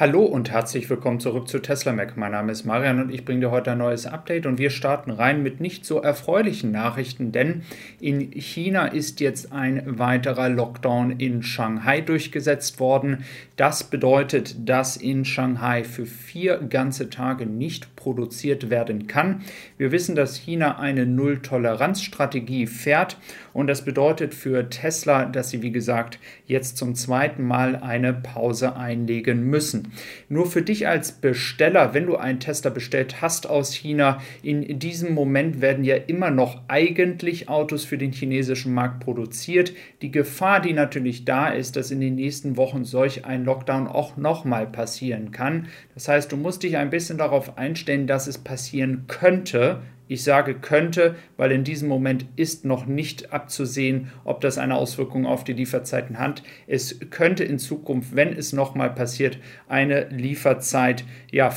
Hallo und herzlich willkommen zurück zu Tesla Mac. Mein Name ist Marian und ich bringe dir heute ein neues Update und wir starten rein mit nicht so erfreulichen Nachrichten, denn in China ist jetzt ein weiterer Lockdown in Shanghai durchgesetzt worden. Das bedeutet, dass in Shanghai für vier ganze Tage nicht produziert werden kann. Wir wissen, dass China eine Null-Toleranz-Strategie fährt und das bedeutet für Tesla, dass sie wie gesagt jetzt zum zweiten Mal eine Pause einlegen müssen. Nur für dich als Besteller, wenn du einen Tester bestellt hast aus China, in diesem Moment werden ja immer noch eigentlich Autos für den chinesischen Markt produziert. Die Gefahr, die natürlich da ist, dass in den nächsten Wochen solch ein Lockdown auch nochmal passieren kann. Das heißt, du musst dich ein bisschen darauf einstellen, dass es passieren könnte, ich sage könnte, weil in diesem Moment ist noch nicht abzusehen, ob das eine Auswirkung auf die Lieferzeiten hat. Es könnte in Zukunft, wenn es nochmal passiert, eine Lieferzeit, ja,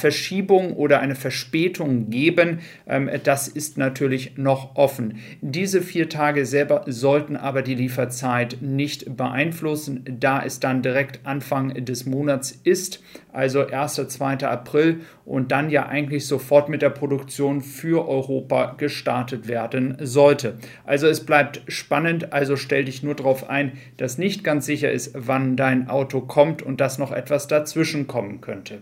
oder eine Verspätung geben. Ähm, das ist natürlich noch offen. Diese vier Tage selber sollten aber die Lieferzeit nicht beeinflussen, da es dann direkt Anfang des Monats ist, also 1. 2. April und dann ja eigentlich sofort mit der Produktion für Europa Europa gestartet werden sollte. Also es bleibt spannend, also stell dich nur darauf ein, dass nicht ganz sicher ist, wann dein Auto kommt und dass noch etwas dazwischen kommen könnte.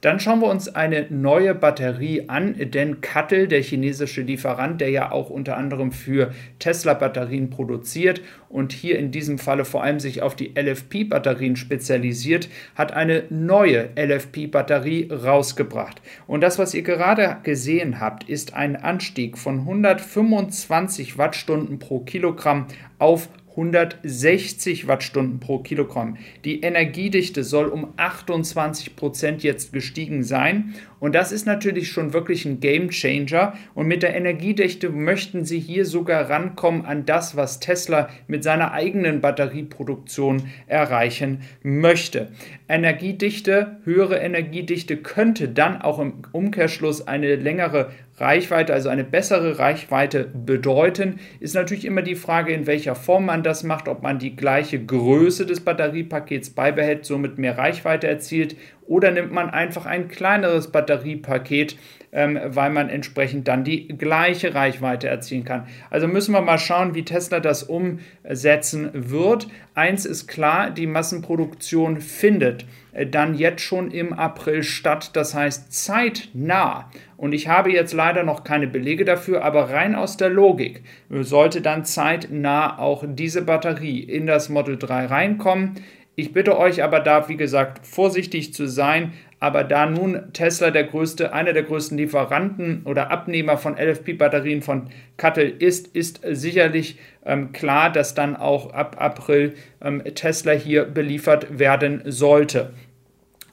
Dann schauen wir uns eine neue Batterie an, denn Kattel, der chinesische Lieferant, der ja auch unter anderem für Tesla-Batterien produziert und hier in diesem Falle vor allem sich auf die LFP-Batterien spezialisiert, hat eine neue LFP-Batterie rausgebracht. Und das, was ihr gerade gesehen habt, ist ein Anstieg von 125 Wattstunden pro Kilogramm auf 160 Wattstunden pro Kilogramm. Die Energiedichte soll um 28 Prozent jetzt gestiegen sein. Und das ist natürlich schon wirklich ein Game Changer. Und mit der Energiedichte möchten sie hier sogar rankommen an das, was Tesla mit seiner eigenen Batterieproduktion erreichen möchte. Energiedichte, höhere Energiedichte könnte dann auch im Umkehrschluss eine längere Reichweite, also eine bessere Reichweite bedeuten, ist natürlich immer die Frage, in welcher Form man das macht, ob man die gleiche Größe des Batteriepakets beibehält, somit mehr Reichweite erzielt, oder nimmt man einfach ein kleineres Batteriepaket, ähm, weil man entsprechend dann die gleiche Reichweite erzielen kann. Also müssen wir mal schauen, wie Tesla das umsetzen wird. Eins ist klar, die Massenproduktion findet äh, dann jetzt schon im April statt, das heißt zeitnah. Und ich habe jetzt leider noch keine Belege dafür, aber rein aus der Logik sollte dann zeitnah auch diese Batterie in das Model 3 reinkommen. Ich bitte euch aber da, wie gesagt, vorsichtig zu sein. Aber da nun Tesla der größte, einer der größten Lieferanten oder Abnehmer von LFP-Batterien von Cuttle ist, ist sicherlich ähm, klar, dass dann auch ab April ähm, Tesla hier beliefert werden sollte.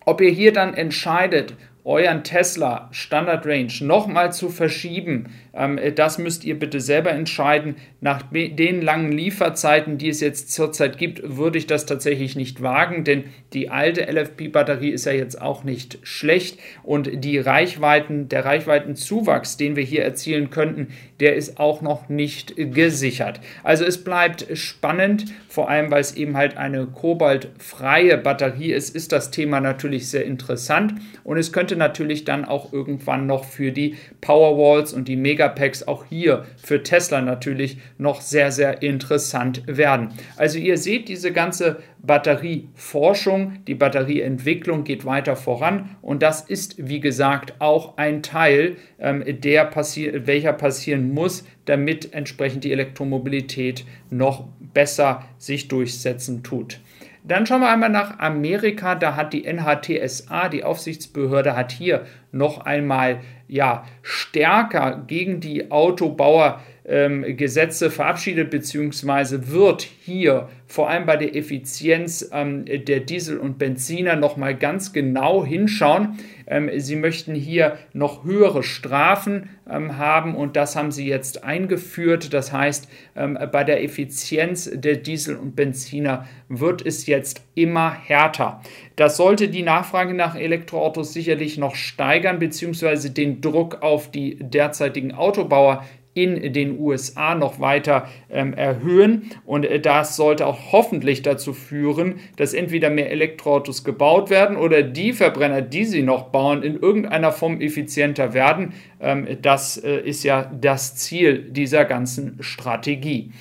Ob ihr hier dann entscheidet, euren Tesla Standard Range nochmal zu verschieben, ähm, das müsst ihr bitte selber entscheiden. Nach den langen Lieferzeiten, die es jetzt zurzeit gibt, würde ich das tatsächlich nicht wagen, denn die alte LFP-Batterie ist ja jetzt auch nicht schlecht und die Reichweiten, der Reichweitenzuwachs, den wir hier erzielen könnten, der ist auch noch nicht gesichert. Also es bleibt spannend, vor allem weil es eben halt eine kobaltfreie Batterie ist, ist das Thema natürlich sehr interessant und es könnte natürlich dann auch irgendwann noch für die Powerwalls und die Megapacks auch hier für Tesla natürlich noch sehr, sehr interessant werden. Also ihr seht diese ganze Batterieforschung, die Batterieentwicklung geht weiter voran und das ist, wie gesagt, auch ein Teil, ähm, der passi welcher passieren muss, damit entsprechend die Elektromobilität noch besser sich durchsetzen tut. Dann schauen wir einmal nach Amerika. Da hat die NHTSA, die Aufsichtsbehörde, hat hier noch einmal ja, stärker gegen die Autobauer ähm, Gesetze verabschiedet, beziehungsweise wird hier vor allem bei der Effizienz ähm, der Diesel und Benziner nochmal ganz genau hinschauen. Ähm, sie möchten hier noch höhere Strafen ähm, haben und das haben sie jetzt eingeführt. Das heißt, ähm, bei der Effizienz der Diesel und Benziner wird es jetzt immer härter. Das sollte die Nachfrage nach Elektroautos sicherlich noch steigern, beziehungsweise den Druck auf die derzeitigen Autobauer in den USA noch weiter ähm, erhöhen. Und äh, das sollte auch hoffentlich dazu führen, dass entweder mehr Elektroautos gebaut werden oder die Verbrenner, die sie noch bauen, in irgendeiner Form effizienter werden. Ähm, das äh, ist ja das Ziel dieser ganzen Strategie.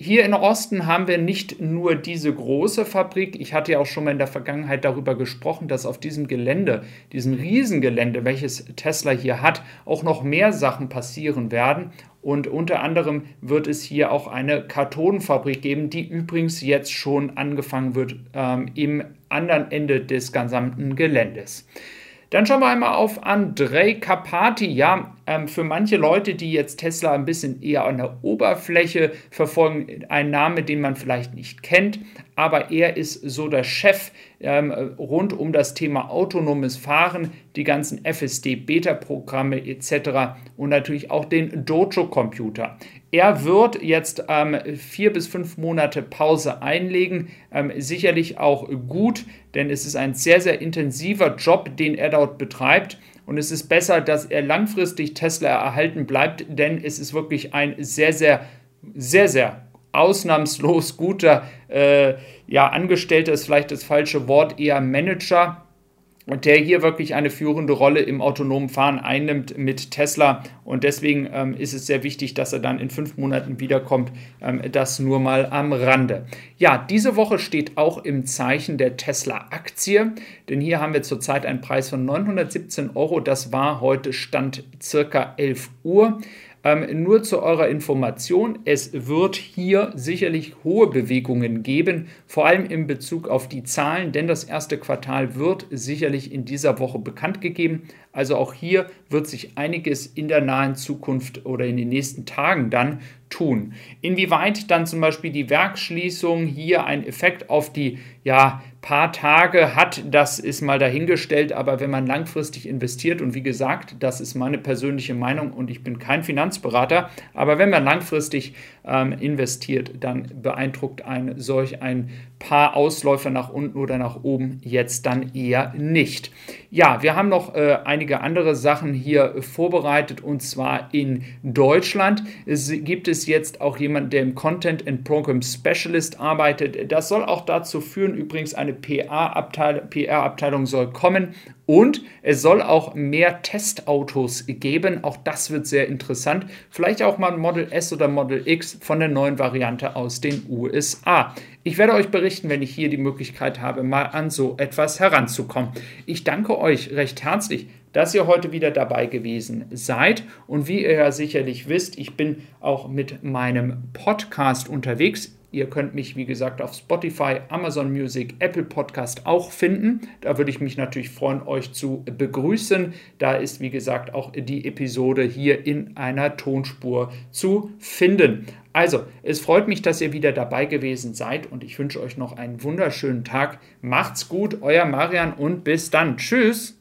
Hier in Osten haben wir nicht nur diese große Fabrik. Ich hatte ja auch schon mal in der Vergangenheit darüber gesprochen, dass auf diesem Gelände, diesem Riesengelände, welches Tesla hier hat, auch noch mehr Sachen passieren werden. Und unter anderem wird es hier auch eine Kartonenfabrik geben, die übrigens jetzt schon angefangen wird ähm, im anderen Ende des gesamten Geländes. Dann schauen wir einmal auf Andrei Karpati. Ja, ähm, für manche Leute, die jetzt Tesla ein bisschen eher an der Oberfläche verfolgen, ein Name, den man vielleicht nicht kennt, aber er ist so der Chef ähm, rund um das Thema autonomes Fahren, die ganzen FSD-Beta-Programme etc. und natürlich auch den Dojo-Computer. Er wird jetzt ähm, vier bis fünf Monate Pause einlegen. Ähm, sicherlich auch gut, denn es ist ein sehr, sehr intensiver Job, den er dort betreibt. Und es ist besser, dass er langfristig Tesla erhalten bleibt, denn es ist wirklich ein sehr, sehr, sehr, sehr ausnahmslos guter äh, ja, Angestellter, ist vielleicht das falsche Wort, eher Manager der hier wirklich eine führende Rolle im autonomen Fahren einnimmt mit Tesla. Und deswegen ähm, ist es sehr wichtig, dass er dann in fünf Monaten wiederkommt. Ähm, das nur mal am Rande. Ja, diese Woche steht auch im Zeichen der Tesla-Aktie, denn hier haben wir zurzeit einen Preis von 917 Euro. Das war heute Stand circa 11 Uhr. Ähm, nur zu eurer Information, es wird hier sicherlich hohe Bewegungen geben, vor allem in Bezug auf die Zahlen, denn das erste Quartal wird sicherlich in dieser Woche bekannt gegeben. Also auch hier wird sich einiges in der nahen Zukunft oder in den nächsten Tagen dann tun. Inwieweit dann zum Beispiel die Werksschließung hier einen Effekt auf die ja, paar Tage hat, das ist mal dahingestellt, aber wenn man langfristig investiert und wie gesagt, das ist meine persönliche Meinung und ich bin kein Finanzberater, aber wenn man langfristig ähm, investiert, dann beeindruckt ein solch ein paar Ausläufer nach unten oder nach oben jetzt dann eher nicht. Ja, wir haben noch äh, einige andere Sachen hier vorbereitet und zwar in Deutschland es gibt es jetzt auch jemanden, der im Content and Program Specialist arbeitet. Das soll auch dazu führen, übrigens eine PR-Abteilung soll kommen und es soll auch mehr Testautos geben. Auch das wird sehr interessant. Vielleicht auch mal ein Model S oder Model X von der neuen Variante aus den USA. Ich werde euch berichten, wenn ich hier die Möglichkeit habe, mal an so etwas heranzukommen. Ich danke euch recht herzlich, dass ihr heute wieder dabei gewesen seid. Und wie ihr ja sicherlich wisst, ich bin auch mit meinem Podcast unterwegs. Ihr könnt mich, wie gesagt, auf Spotify, Amazon Music, Apple Podcast auch finden. Da würde ich mich natürlich freuen, euch zu begrüßen. Da ist, wie gesagt, auch die Episode hier in einer Tonspur zu finden. Also, es freut mich, dass ihr wieder dabei gewesen seid und ich wünsche euch noch einen wunderschönen Tag. Macht's gut, euer Marian und bis dann. Tschüss.